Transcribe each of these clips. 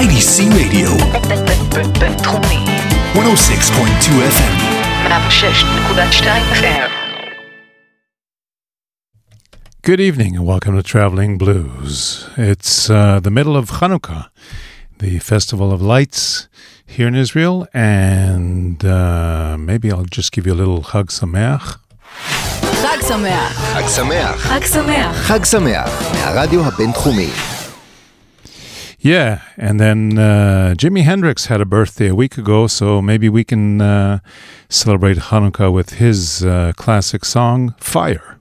IDC Radio. 106.2 FM. Good evening and welcome to Traveling Blues. It's uh, the middle of Hanukkah, the Festival of Lights here in Israel, and uh, maybe I'll just give you a little Chag. Sameach. Yeah, and then uh, Jimi Hendrix had a birthday a week ago, so maybe we can uh, celebrate Hanukkah with his uh, classic song, Fire.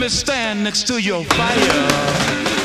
Me stand next to your fire.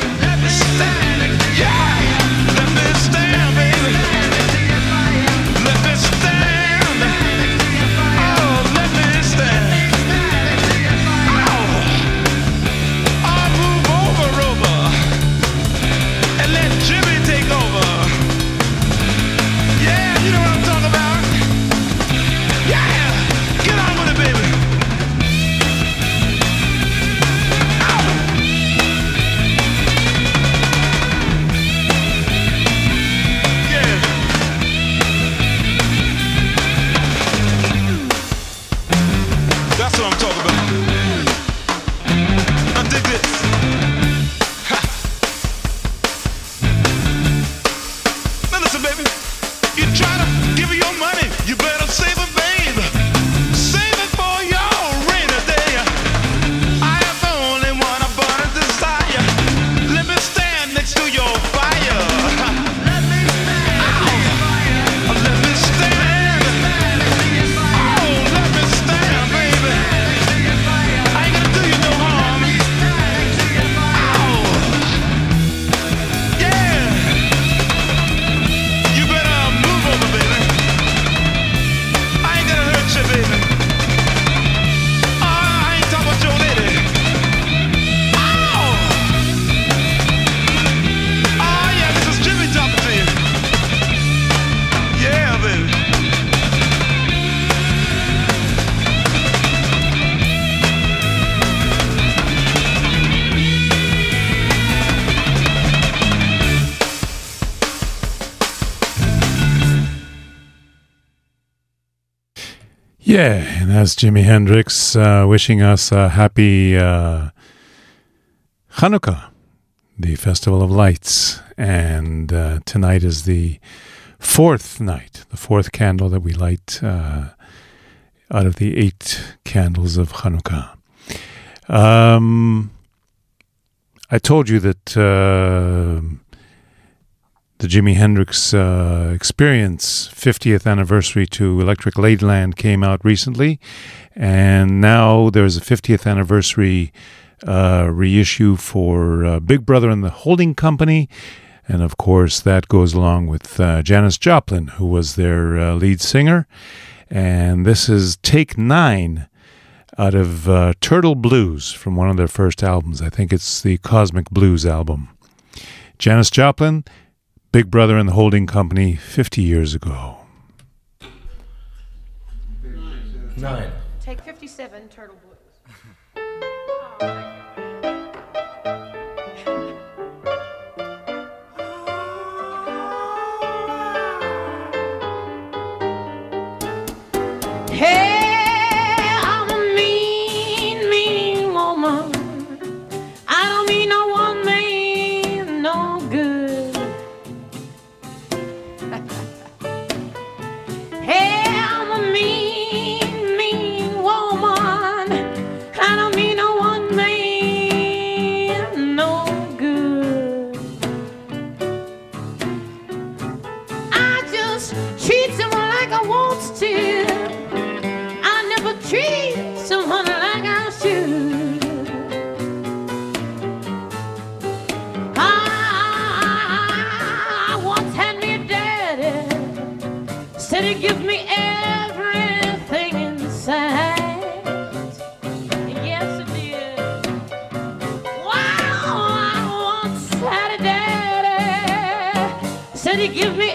Yeah, and that's Jimi Hendrix uh, wishing us a happy uh, Hanukkah, the Festival of Lights. And uh, tonight is the fourth night, the fourth candle that we light uh, out of the eight candles of Hanukkah. Um, I told you that uh, the Jimi Hendrix uh, Experience 50th anniversary to Electric Ladyland came out recently, and now there's a 50th anniversary uh, reissue for uh, Big Brother and the Holding Company. And of course, that goes along with uh, Janis Joplin, who was their uh, lead singer. And this is take nine out of uh, Turtle Blues from one of their first albums. I think it's the Cosmic Blues album. Janis Joplin, Big Brother and the Holding Company 50 years ago. Nine. Take 57 Turtle Blues. Hey, Daddy, give me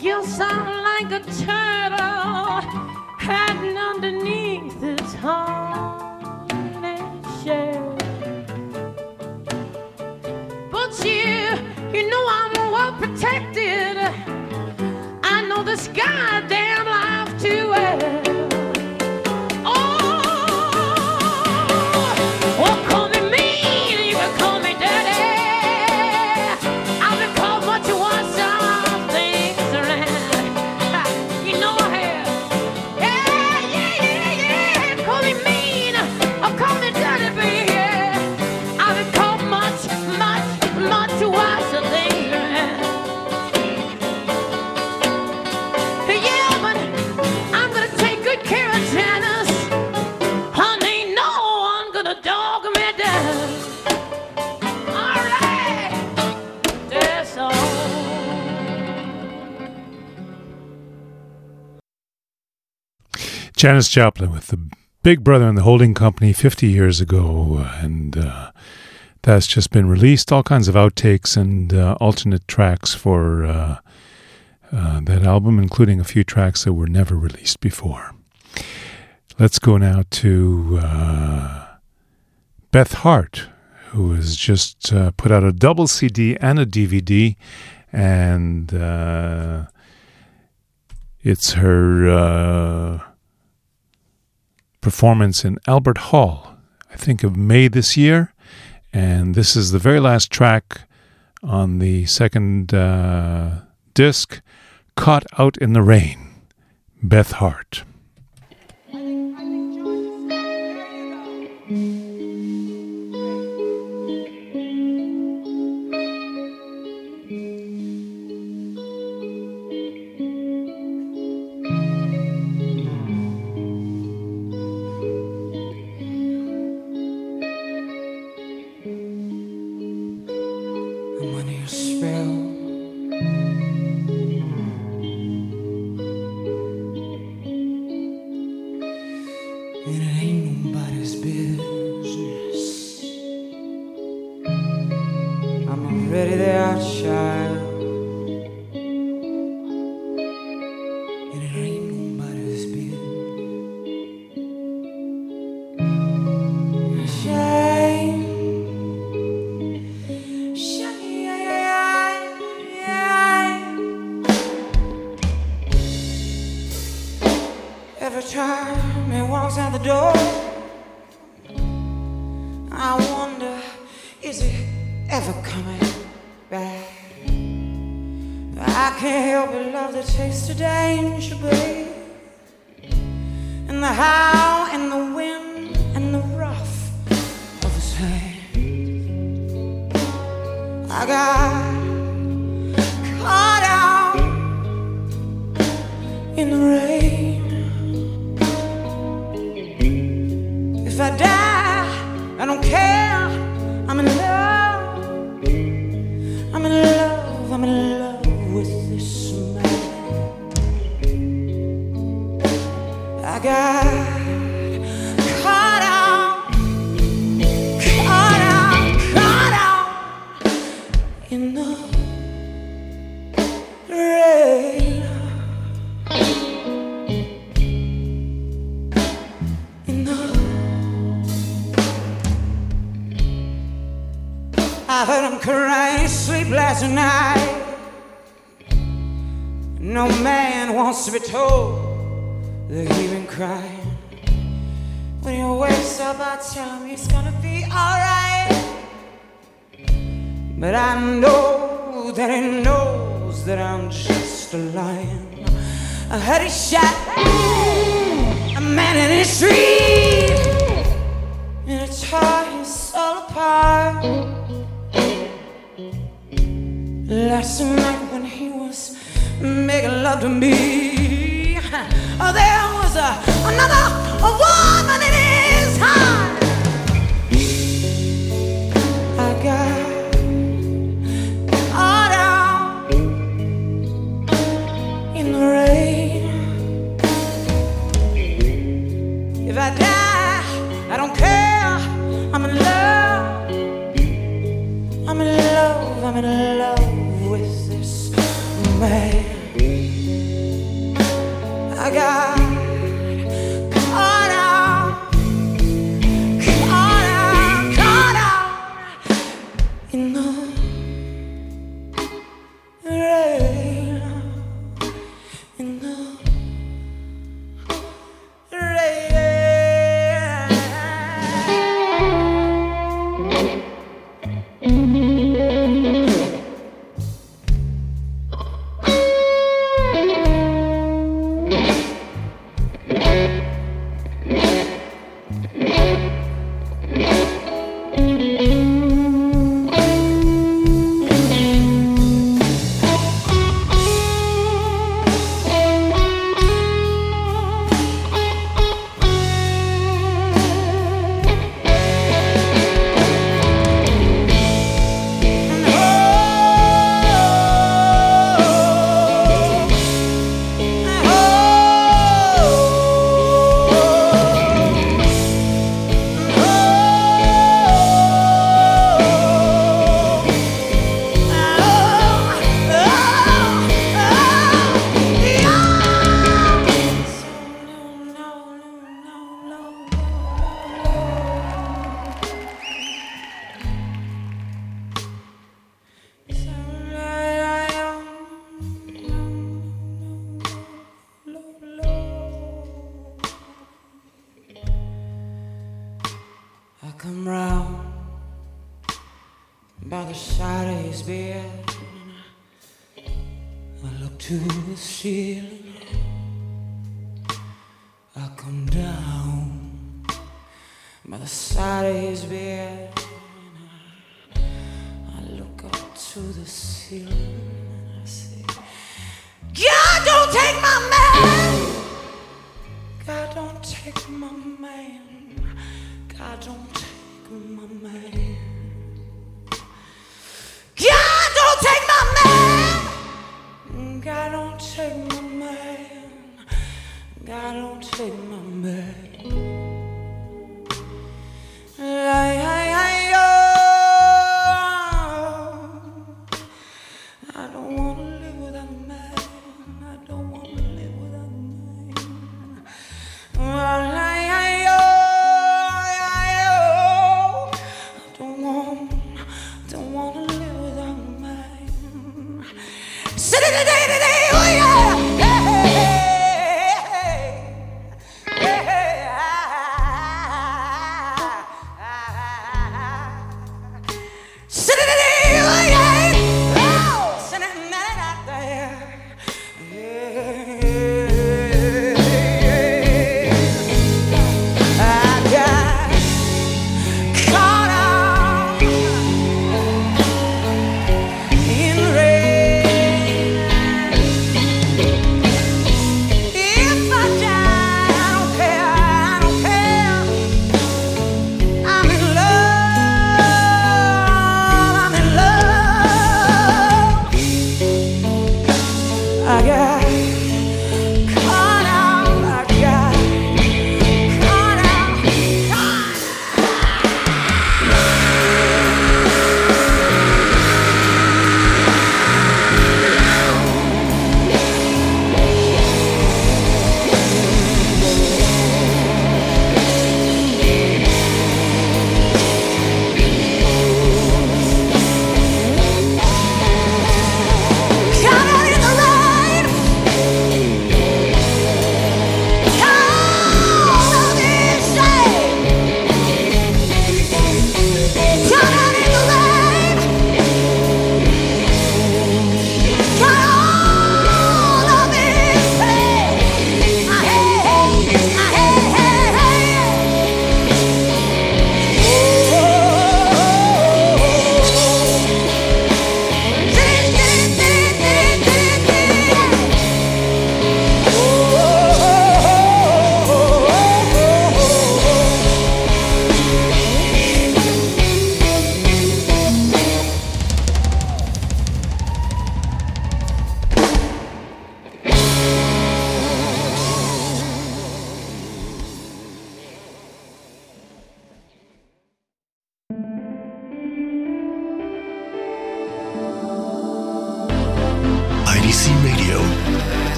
guess I'm like a turtle hiding underneath this haunted shell. But you, you know I'm well protected. I know the sky. Janis Joplin with the Big Brother and the Holding Company 50 years ago, and uh, that's just been released. All kinds of outtakes and uh, alternate tracks for uh, uh that album, including a few tracks that were never released before. Let's go now to uh, Beth Hart, who has just uh, put out a double CD and a DVD, and it's her performance in Albert Hall, I think of May this year. And this is the very last track on the second uh, disc, Caught Out in the Rain, Beth Hart. conquer, I ain't sleep last night. No man wants to be told that he been crying. When he wakes up, I tell him he's gonna be alright. But I know that he knows that I'm just a lion. I heard he shot a man in his street, and it tore his soul apart. Last night when he was making love to me, oh, there was a, another a woman in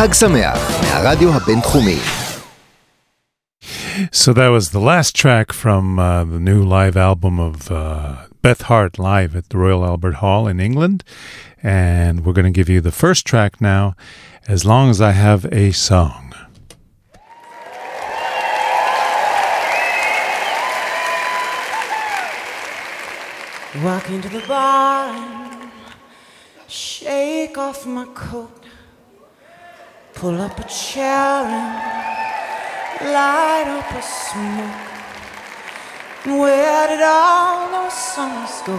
חג שמח, מהרדיו הבינתחומי. So that was the last track from uh, the new live album of uh, Beth Hart live at the Royal Albert Hall in England. And we're going to give you the first track now, As Long as I Have a Song. Walk into the barn, shake off my coat, pull up a chair and light up a smoke. And where did all those summers go?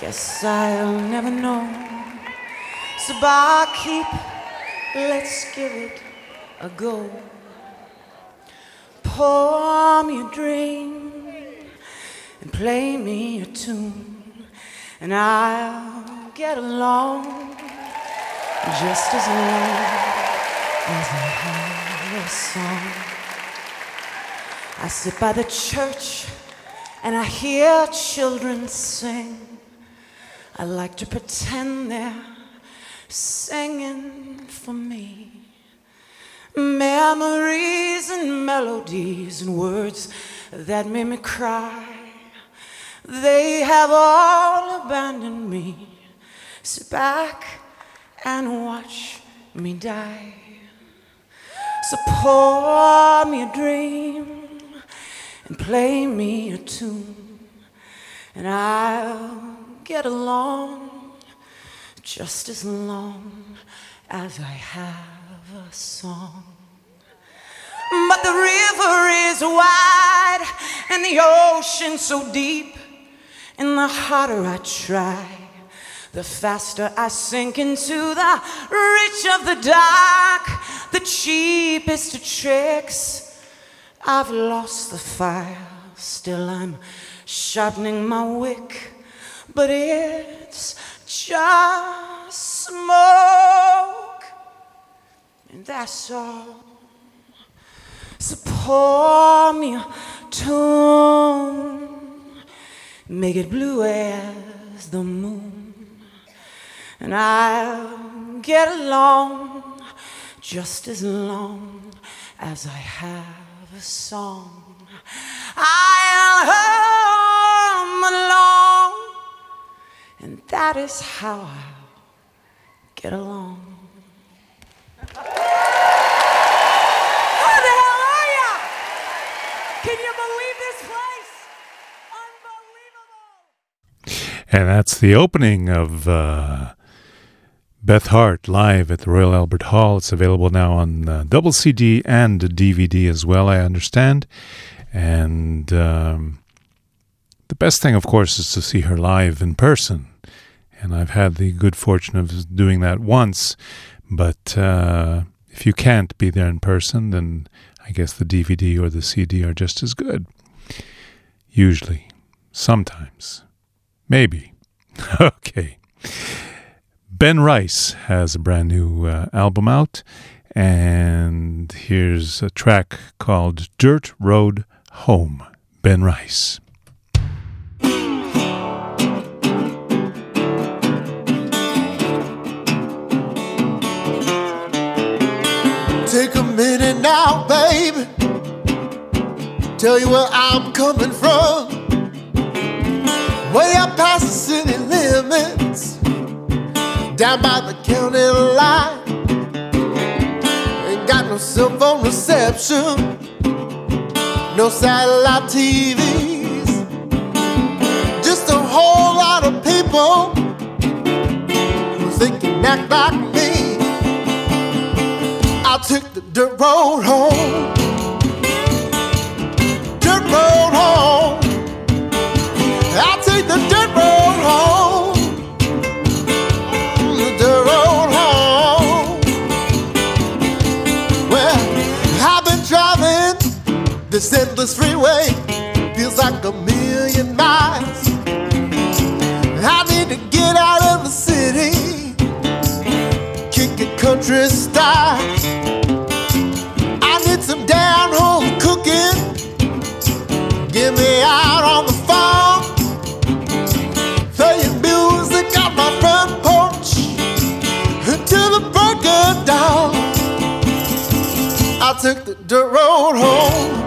Guess I'll never know. So barkeep, let's give it a go. Pour me a drink and play me a tune, and I'll get along just as long as I have a song. I sit by the church and I hear children sing. I like to pretend they're singing for me. Memories and melodies and words that made me cry. They have all abandoned me. Sit back and watch me die. So pour me a dream and play me a tune, and I'll get along just as long as I have a song. But the river is wide and the ocean so deep, and the harder I try, the faster I sink into the reach of the dark, the cheapest tricks. I've lost the fire, still I'm sharpening my wick, but it's just smoke, and that's all. So pour me a tune, make it blue as the moon, and I'll get along just as long as I have a song. I'll hum along, and that is how I'll get along. And that's the opening of uh, Beth Hart live at the Royal Albert Hall. It's available now on uh, double CD and DVD as well, I understand. And um, the best thing, of course, is to see her live in person. And I've had the good fortune of doing that once. But uh, if you can't be there in person, then I guess the DVD or the CD are just as good. Usually. Sometimes. Maybe. okay. Ben Rice has a brand new uh, album out, and here's a track called Dirt Road Home. Ben Rice. Take a minute now, baby. Tell you where I'm coming from. Way up past the city limits, down by the county line. Ain't got no cell phone reception, no satellite TVs. Just a whole lot of people who think and act like me. I took the dirt road home. Dirt road home. I take the dirt road home. This endless freeway. Feels like a million miles. I need to get out of the city. Kick it country style. I need some down home cooking. Get me out on the farm. Playing music on my front porch until the break of dawn. I took the dirt road home.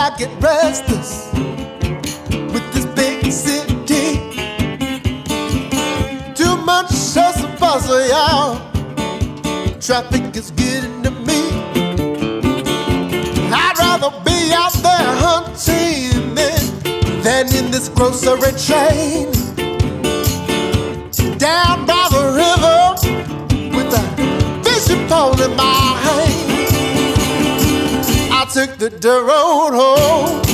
I get restless with this big city. Too much hustle bustle, y'all. Traffic is getting to me. I'd rather be out there hunting than, in this grocery train. Down by the river with a fishing pole in my hand. Took the dirt road home.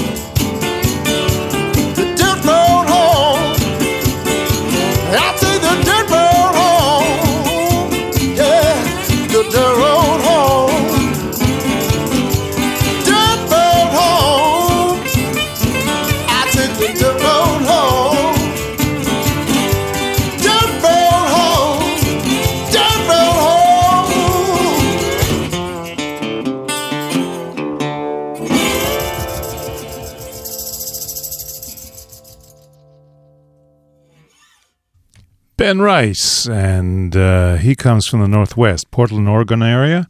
Ben Rice, and uh, he comes from the Northwest, Portland, Oregon area.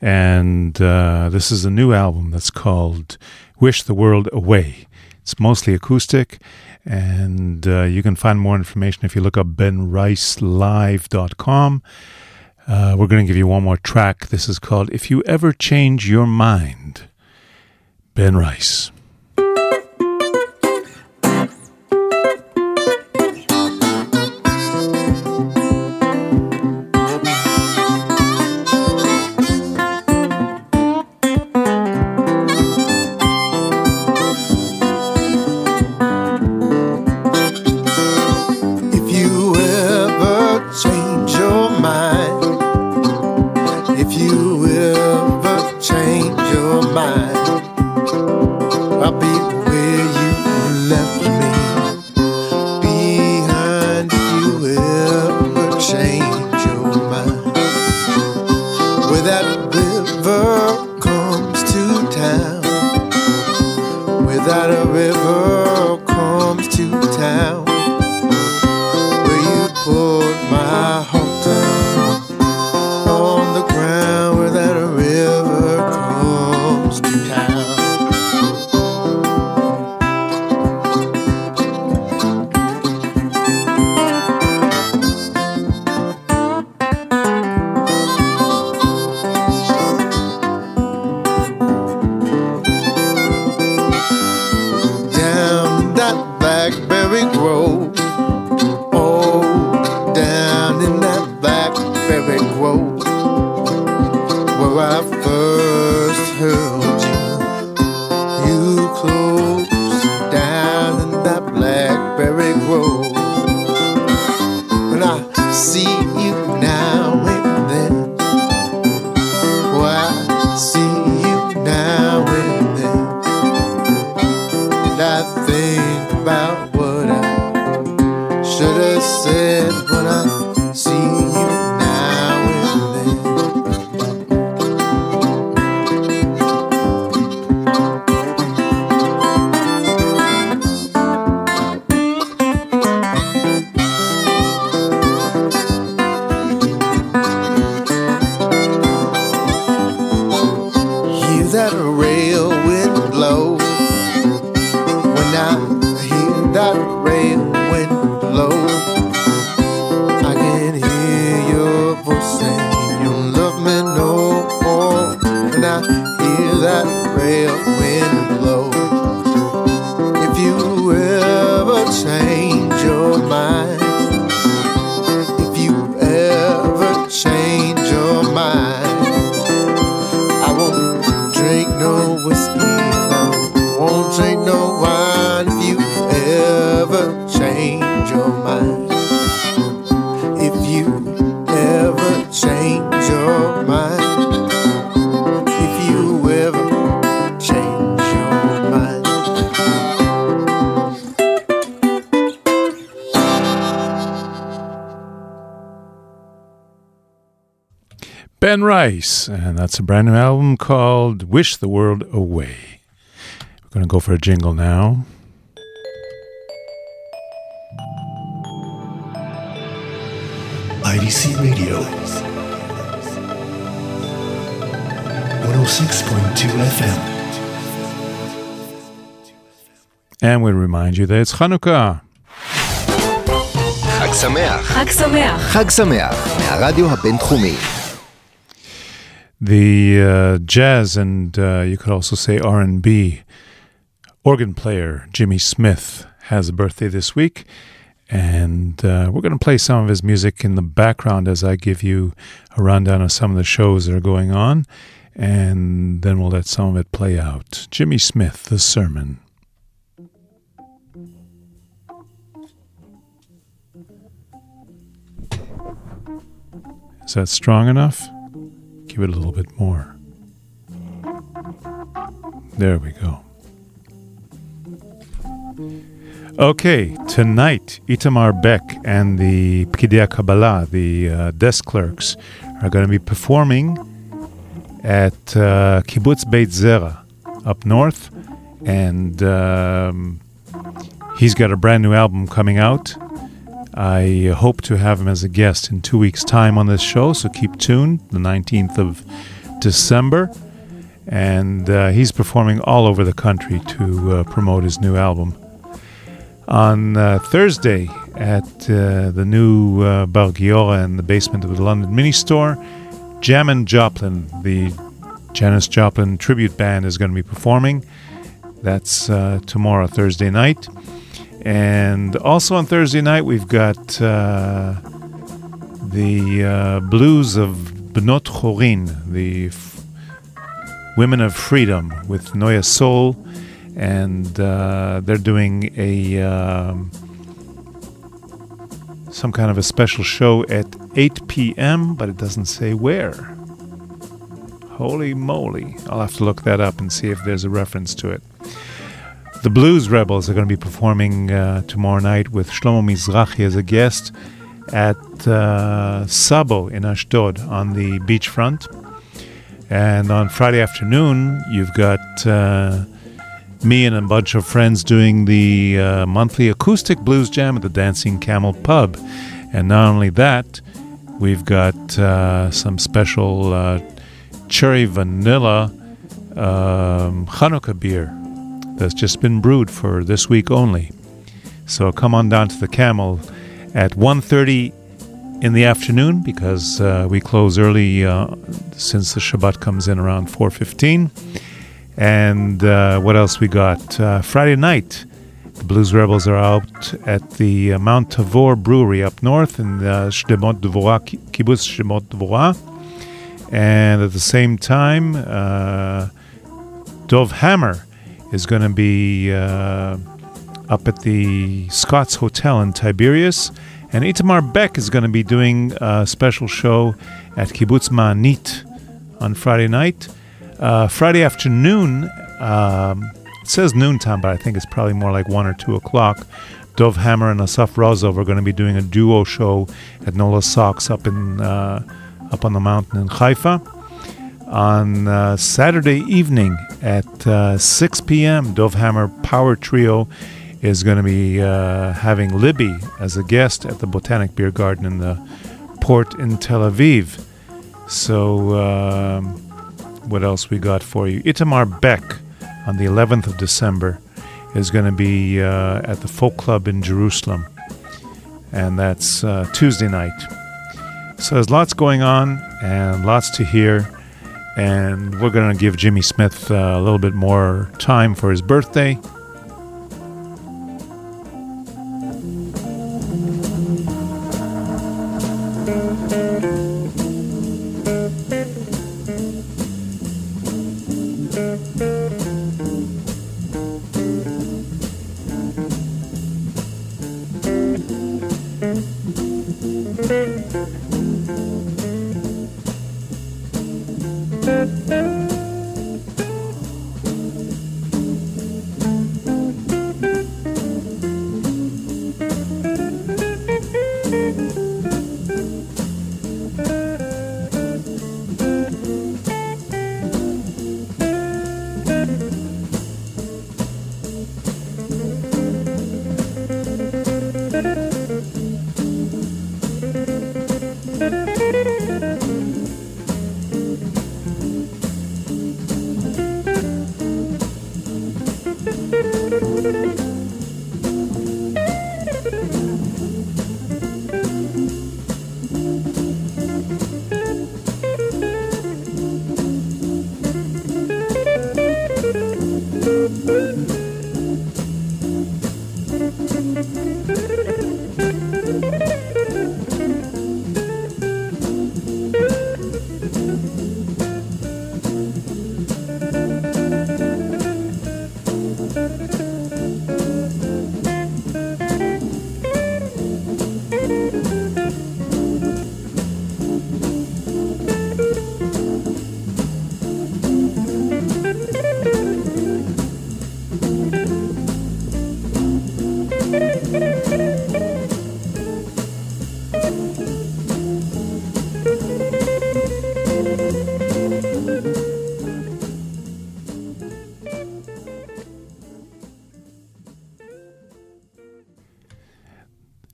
And uh, this is a new album that's called Wish the World Away. It's mostly acoustic, and uh, you can find more information if you look up benricelive.com. Uh, we're going to give you one more track. This is called If You Ever Change Your Mind. Ben Rice. Ben Rice, and that's a brand new album called Wish the World Away. We're going to go for a jingle now. IDC Radio 106.2 FM. And we remind you that it's Hanukkah. חג שמח. חג שמח. חג שמח, מהרדיו הבינתחומי. The uh, jazz and uh, you could also say R&B organ player Jimmy Smith has a birthday this week. And uh, we're going to play some of his music in the background as I give you a rundown of some of the shows that are going on. And then we'll let some of it play out. Jimmy Smith, The Sermon. Is that strong enough? Give it a little bit more. There we go. Okay, tonight Itamar Beck and the Pkidei Kabbalah, the uh, desk clerks, are going to be performing at uh, Kibbutz Beit Zera up north, and um, he's got a brand new album coming out. I hope to have him as a guest in two weeks' time on this show, so keep tuned. The 19th of December, and uh, he's performing all over the country to uh, promote his new album. On uh, Thursday at uh, the new uh, Bar Giora in the basement of the London Mini Store, Jammin' Joplin, the Janis Joplin tribute band, is going to be performing. That's uh, tomorrow, Thursday night. And also on Thursday night, we've got uh, the uh, blues of Bnot Chorin, the f- Women of Freedom with Noya Soul. And uh, they're doing a um, some kind of a special show at 8 p.m., but it doesn't say where. Holy moly. I'll have to look that up and see if there's a reference to it. The Blues Rebels are going to be performing uh, tomorrow night with Shlomo Mizrahi as a guest at uh, Sabo in Ashdod on the beachfront. And on Friday afternoon, you've got uh, me and a bunch of friends doing the uh, monthly acoustic blues jam at the Dancing Camel Pub. And not only that, we've got uh, some special uh, cherry vanilla um, Hanukkah beer that's just been brewed for this week only. So come on down to the Camel at 1.30 in the afternoon because uh, we close early uh, since the Shabbat comes in around 4.15. And uh, what else we got? Uh, Friday night, the Blues Rebels are out at the uh, Mount Tavor Brewery up north in uh, Shemot Kibbutz Shadmot Dvorah. And at the same time, uh, Dov Hammer is going to be uh, up at the Scots Hotel in Tiberias. And Itamar Beck is going to be doing a special show at Kibbutz Ma'anit on Friday night. Uh, Friday afternoon, um, it says noontime, but I think it's probably more like 1 or 2 o'clock. Dov Hammer and Asaf Rozov are going to be doing a duo show at Nola Socks up in uh, up on the mountain in Haifa. On uh, Saturday evening at uh, 6 p.m., Dov Hammer Power Trio is going to be uh, having Libby as a guest at the Botanic Beer Garden in the port in Tel Aviv. So, um, what else we got for you? Itamar Beck on the 11th of December is going to be uh, at the Folk Club in Jerusalem, and that's uh, Tuesday night. So there's lots going on and lots to hear, and we're going to give Jimmy Smith uh, a little bit more time for his birthday.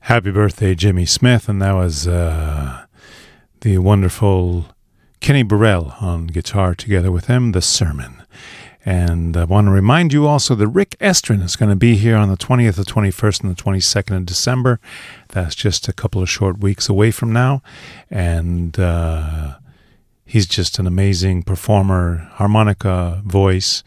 Happy birthday, Jimmy Smith, and that was uh, the wonderful Kenny Burrell on guitar together with him, The Sermon. And I want to remind you also that Rick Estrin is going to be here on the 20th, the 21st, and the 22nd of December. That's just a couple of short weeks away from now. And uh, he's just an amazing performer, harmonica voice.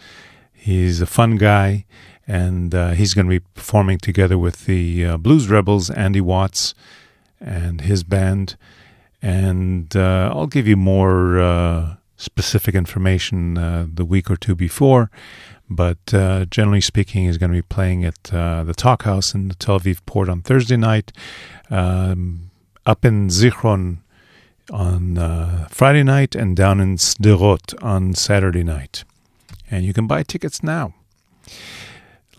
He's a fun guy and uh, he's going to be performing together with the uh, Blues Rebels, Andy Watts, and his band. And uh, I'll give you more uh, specific information uh, the week or two before. But uh, generally speaking, he's going to be playing at the Talk House in the Tel Aviv port on Thursday night, um, up in Zichron on Friday night, and down in Sderot on Saturday night. And you can buy tickets now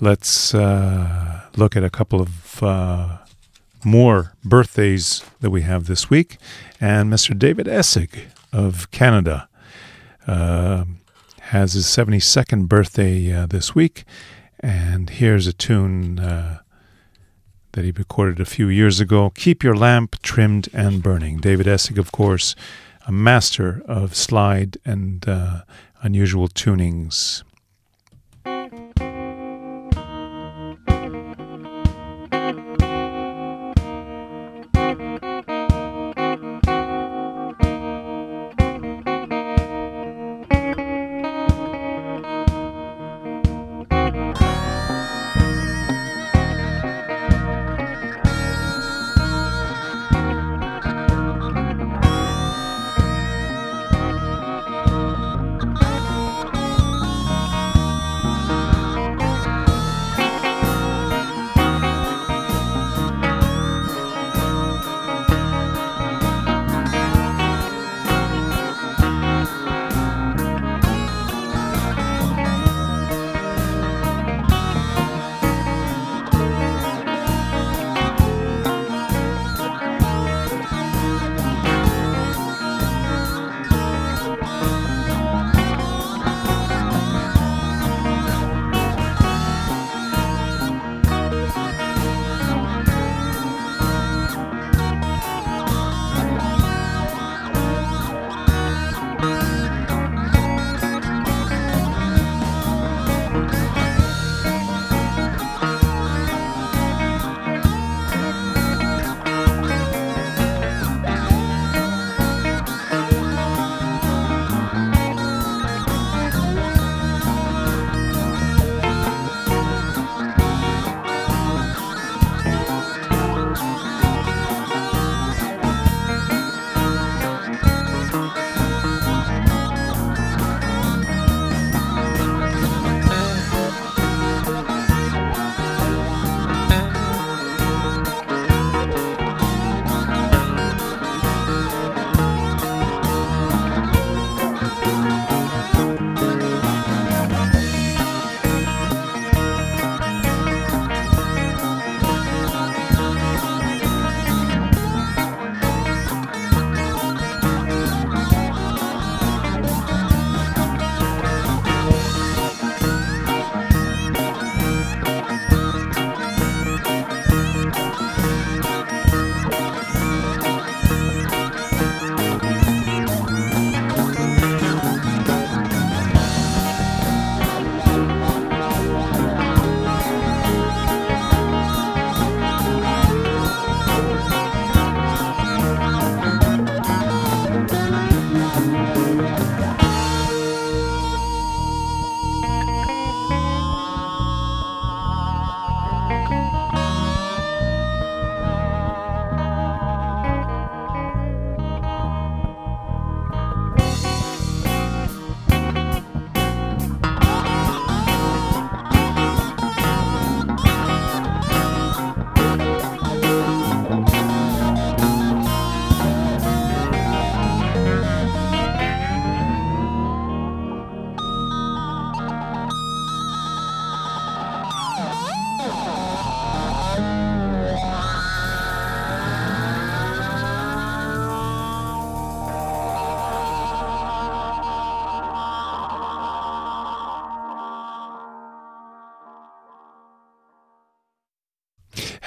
let's uh, look at a couple of uh, more birthdays that we have this week. And Mr. David Essig of Canada uh, has his 72nd birthday uh, this week. And here's a tune uh, that he recorded a few years ago Keep Your Lamp Trimmed and Burning. David Essig, of course, a master of slide and uh, unusual tunings.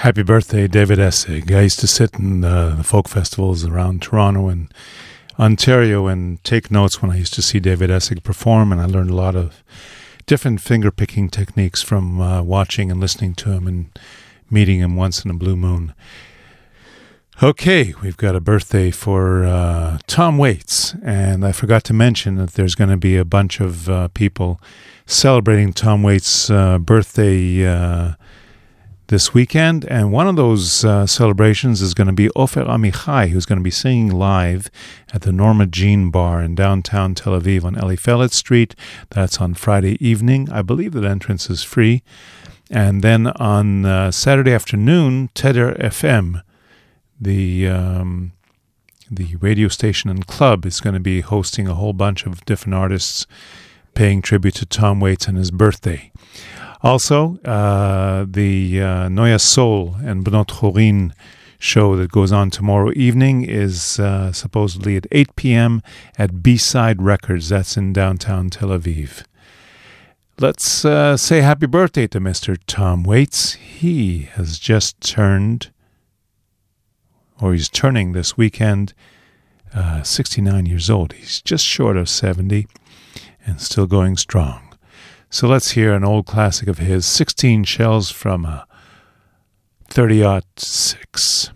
Happy birthday, David Essig. I used to sit in uh, the folk festivals around Toronto and Ontario and take notes when I used to see David Essig perform, and I learned a lot of different finger picking techniques from uh, watching and listening to him and meeting him once in a blue moon. Okay, we've got a birthday for uh, Tom Waits, and I forgot to mention that there's going to be a bunch of uh, people celebrating Tom Waits' uh, birthday uh, this weekend. And one of those uh, celebrations is going to be Ofer Amichai, who's going to be singing live at the Norma Jean Bar in downtown Tel Aviv on Elifelet Street. That's on Friday evening. I believe that entrance is free. And then on uh, Saturday afternoon, Teder FM, the um, the radio station and club, is going to be hosting a whole bunch of different artists paying tribute to Tom Waits and his birthday. Also, uh, the uh, Noya Soul and Bnot Chorin show that goes on tomorrow evening is uh, supposedly at 8 p.m. at B Side Records. That's in downtown Tel Aviv. Let's uh, say happy birthday to Mr. Tom Waits. He has just turned, or he's turning this weekend, uh, 69 years old. He's just short of 70 and still going strong. So let's hear an old classic of his 16 shells from a 30 6.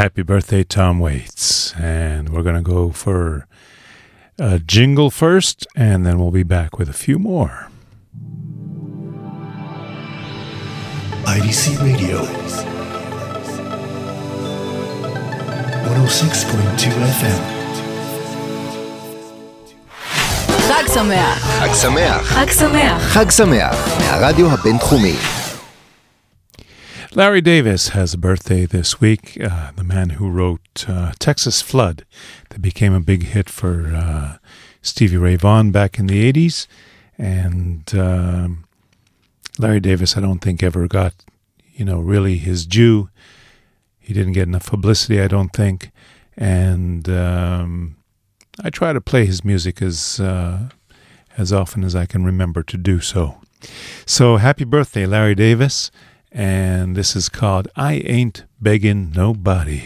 Happy birthday, Tom Waits. And we're going to go for a jingle first, and then we'll be back with a few more. IDC Radio 106.2 FM. חג שמח! חג שמח! חג שמח! חג שמח! מהרדיו הבינתחומי. Larry Davis has a birthday this week, uh, the man who wrote uh, Texas Flood, that became a big hit for uh, Stevie Ray Vaughan back in the 80s. And um, Larry Davis, I don't think, ever got, you know, really his due. He didn't get enough publicity, I don't think. And um, I try to play his music as, uh, as often as I can remember to do so. So happy birthday, Larry Davis and this is called I Ain't Begging Nobody.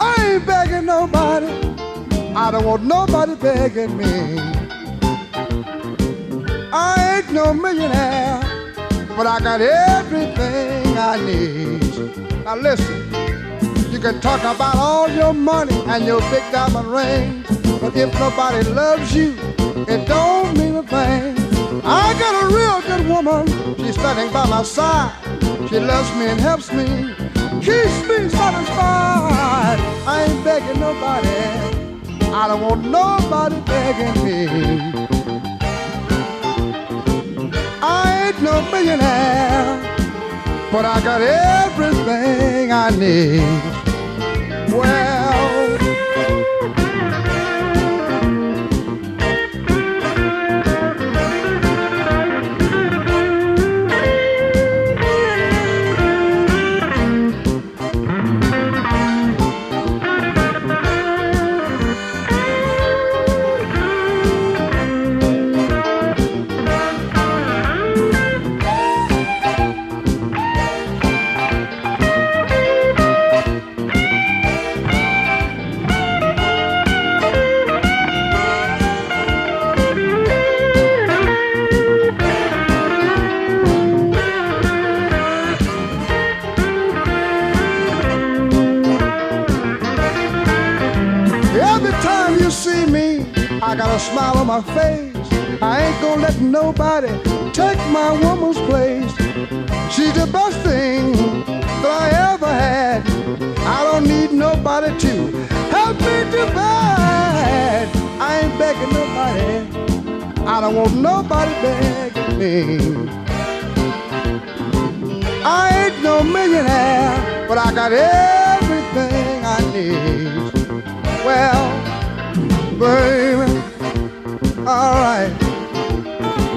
I ain't begging nobody. I don't want nobody begging me. I ain't no millionaire, but I got everything I need. Now listen, can talk about all your money and your big diamond rings, but if nobody loves you, it don't mean a thing. I got a real good woman, she's standing by my side. She loves me and helps me, keeps me satisfied. I ain't begging nobody. I don't want nobody begging me. I ain't no millionaire, but I got everything I need. Well, smile on my face. I ain't gonna let nobody take my woman's place. She's the best thing that I ever had. I don't need nobody to help me to divide. I ain't begging nobody. I don't want nobody begging me. I ain't no millionaire, but I got everything I need. Well, baby, alright,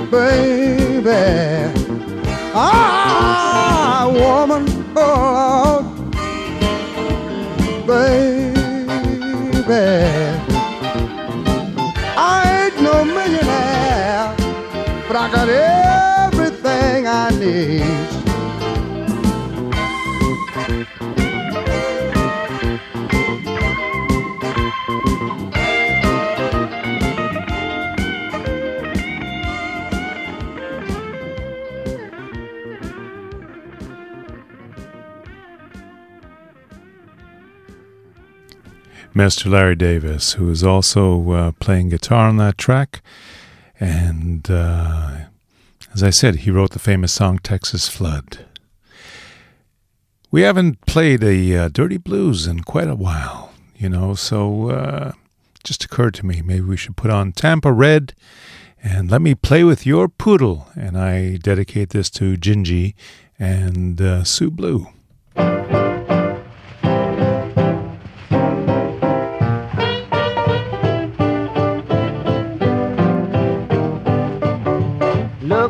baby. Ah, woman, oh, baby. I ain't no millionaire, but I got everything I need. Mr. Larry Davis, who is also uh, playing guitar on that track. And uh, as I said, he wrote the famous song Texas Flood. We haven't played a uh, Dirty Blues in quite a while, you know, so uh, just occurred to me maybe we should put on Tampa Red and Let Me Play With Your Poodle. And I dedicate this to Gingy and uh, Sue Blue.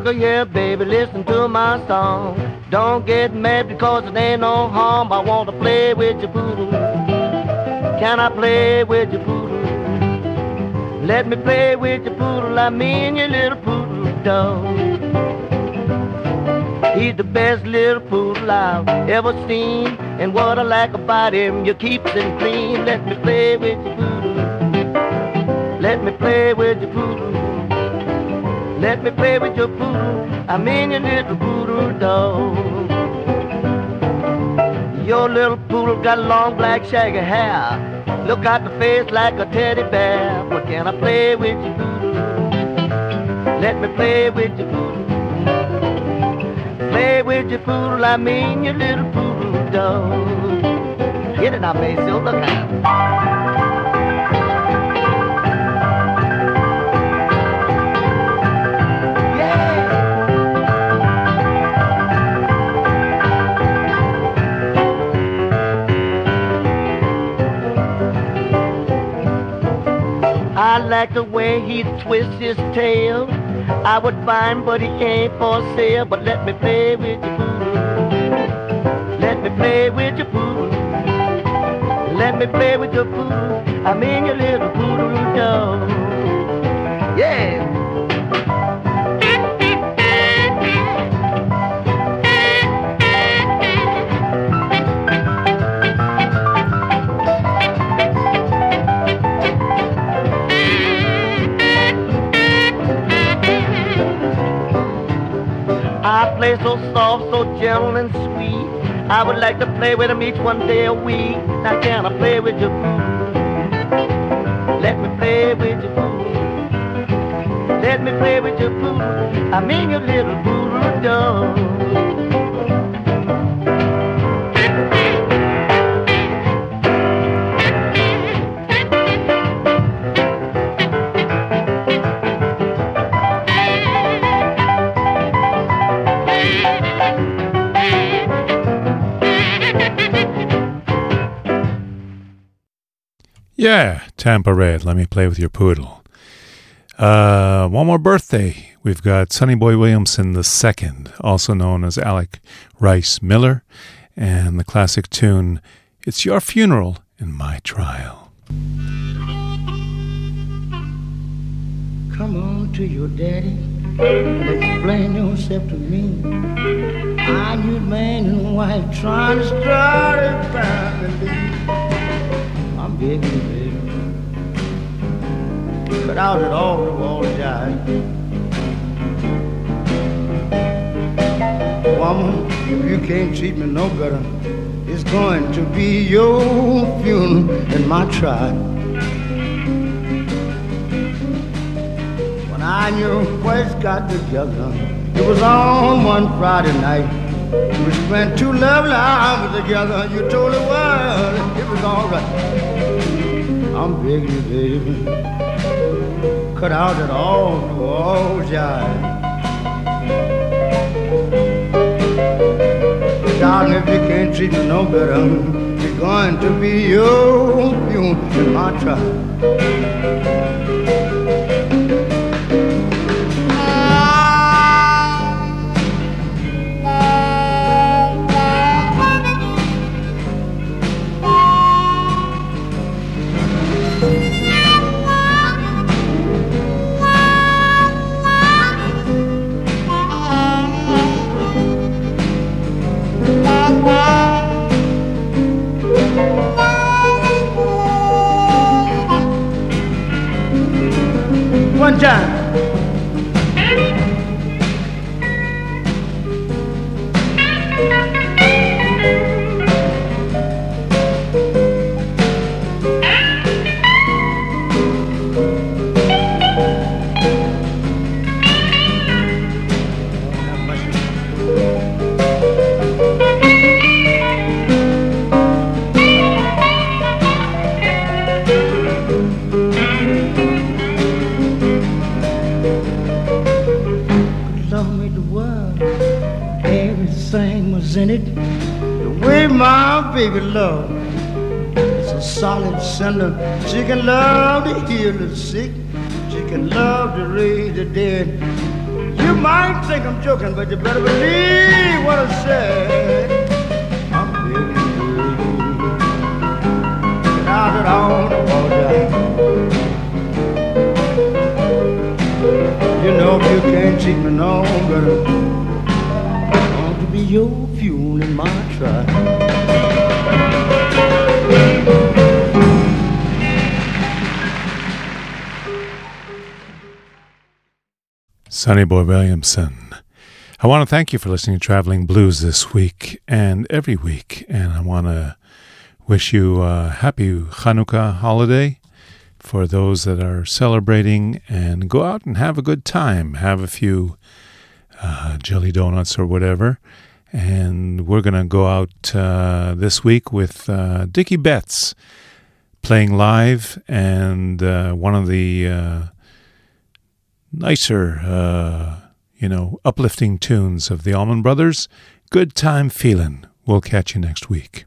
Here, baby, listen to my song. Don't get mad because it ain't no harm. I want to play with your poodle. Can I play with your poodle? Let me play with your poodle. I mean your little poodle dog. He's the best little poodle I've ever seen. And what I like about him, you keeps him clean. Let me play with your poodle. Let me play with your poodle. Let me play with your poodle. I mean your little poodle dog. Your little poodle got long black shaggy hair. Look at the face like a teddy bear. But can I play with your poodle? Let me play with your poodle. Play with your poodle, I mean your little poodle dog. Get it now, Basil, look out. I like the way he twists his tail. I would find, but he ain't for sale. But let me play with your. Let me play with your poodle. Let me play with your poodle. I'm in your little poodle dog. Yeah. Play so soft, so gentle and sweet. I would like to play with him each one day a week. Now can I play with poodle? Let me play with poodle. Let me play with your poodle. I mean your little dog. Yeah, Tampa Red, let me play with your poodle. Uh, one more birthday. We've got Sonny Boy Williamson second, also known as Alec Rice Miller, and the classic tune "It's Your Funeral in My Trial." Come on to your daddy and explain yourself to me. I knew man and wife trying to start a family. I'm begging, baby. Cut out it all the wall jive. Woman, if you can't treat me no better, it's going to be your funeral and my trial. When I and your first got together, it was on one Friday night. We spent two lovely hours together. You told the world it was all right. I'm begging you, baby, cut out it all, no all jive. Darling, if you can't treat me no better, it's going to be your funeral and my trial. One cinder. She can love to heal the sick. She can love to raise the dead. You might think I'm joking, but you better believe what I said. I'm begging you. Get out it on the water. You know you can't treat me no better, I want to be your fuel in my trial. Sonny Boy Williamson. I want to thank you for listening to Traveling Blues this week and every week. And I want to wish you a happy Hanukkah holiday for those that are celebrating and go out and have a good time. Have a few uh, jelly donuts or whatever. And we're going to go out uh, this week with uh, Dickey Betts playing live and uh, one of the uh, nicer, uh, you know, uplifting tunes of the Allman Brothers. Good time feeling. We'll catch you next week.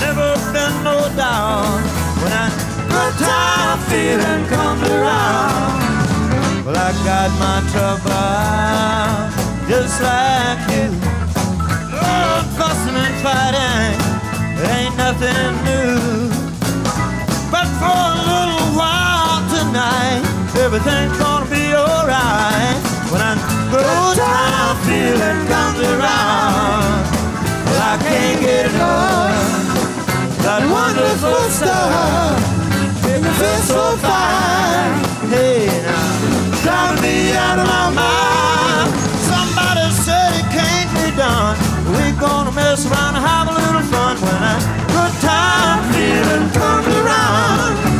never been no down. When a good time feeling comes around, well, I got my trouble just like you. Oh, fussing and fighting, ain't nothing new. But for a little while tonight, everything's gonna be alright. When a good time feeling comes around, well, I can't get it all that wonderful star. Make me feel so fine. Hey, now, drive me out of my mind. Somebody said it can't be done. We're gonna mess around and have a little fun when a good time feeling comes around.